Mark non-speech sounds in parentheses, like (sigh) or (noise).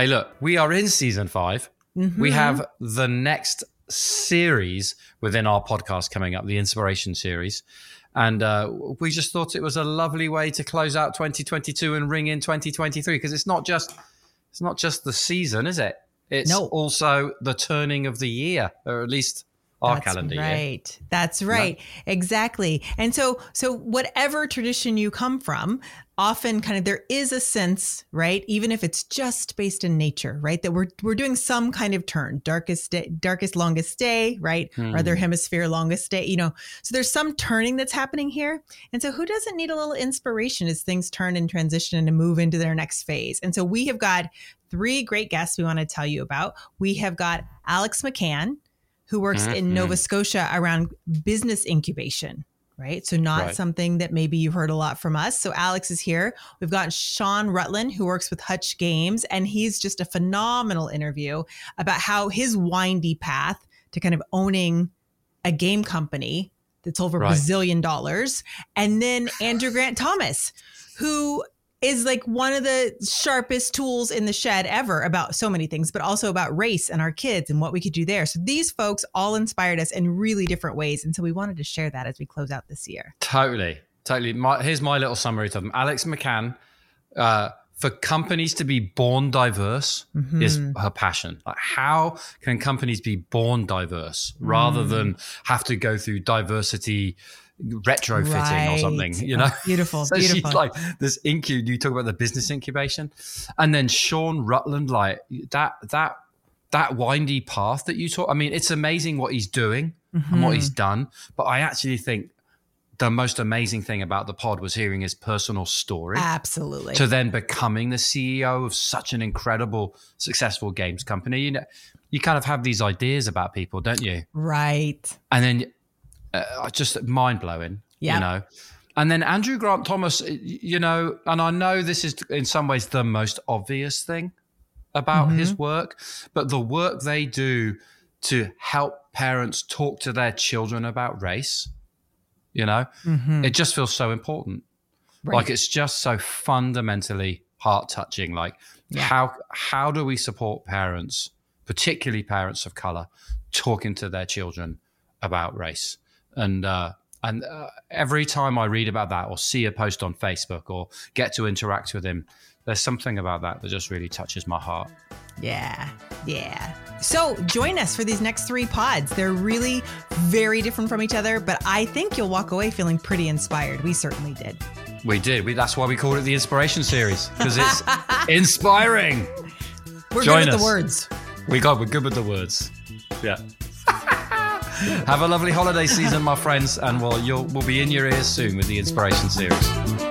Hey, look, we are in season 5 Mm-hmm. We have the next series within our podcast coming up, the Inspiration series. And uh, we just thought it was a lovely way to close out 2022 and ring in 2023 because it's not just it's not just the season, is it? It's No. also the turning of the year, or at least our That's calendar year. right. That's right. Exactly. And so so whatever tradition you come from, often kind of there is a sense, right? Even if it's just based in nature, right? That we're we're doing some kind of turn, darkest day, darkest longest day, right? Hmm. Other hemisphere longest day, you know. So there's some turning that's happening here. And so who doesn't need a little inspiration as things turn and transition and move into their next phase? And so we have got three great guests we want to tell you about. We have got Alex McCann, who works in Mhm. Nova Scotia around business incubation, right? So, not Right. something that maybe you've heard a lot from us. So, Alex is here. We've got Sean Rutland, who works with Hutch Games, and he's just a phenomenal interview about how his windy path to kind of owning a game company that's over a Right. bazillion dollars. And then Andrew Grant Thomas, who is like one of the sharpest tools in the shed ever about so many things, but also about race and our kids and what we could do there. So these folks all inspired us in really different ways. And so we wanted to share that as we close out this year. Totally, totally. My, here's my little summary to them. Alex McCann, uh, for companies to be born diverse is her passion. Like, how can companies be born diverse rather than have to go through diversity retrofitting or something? You know, Oh, beautiful, (laughs) so beautiful. she's like this incu. You talk about the business incubation, and then Sean Rutland, like that that that windy path that you talk. I mean, it's amazing what he's doing and what he's mm-hmm. done. But I actually think the most amazing thing about the pod was hearing his personal story Absolutely. to then becoming the CEO of such an incredible, successful games company. You know, you kind of have these ideas about people, don't you? right. And then uh, just mind blowing, Yep. you know. And then Andrew Grant Thomas, you know, and I know this is in some ways the most obvious thing about Mm-hmm. his work, but the work they do to help parents talk to their children about race, you know, it just feels so important. Right. Like it's just so fundamentally heart touching. Like Yeah. how how do we support parents, particularly parents of color, talking to their children about race? And uh, and uh, every time I read about that or see a post on Facebook or get to interact with him, there's something about that that just really touches my heart. Yeah. Yeah. So join us for these next three pods. They're really very different from each other, but I think you'll walk away feeling pretty inspired. We certainly did. We did. We, that's why we called it the Inspiration Series because it's (laughs) inspiring. We're Join good with us. the words. We got we're good with the words. Yeah. Have a lovely holiday season, my friends, and we'll we'll be in your ears soon with the Inspiration Series.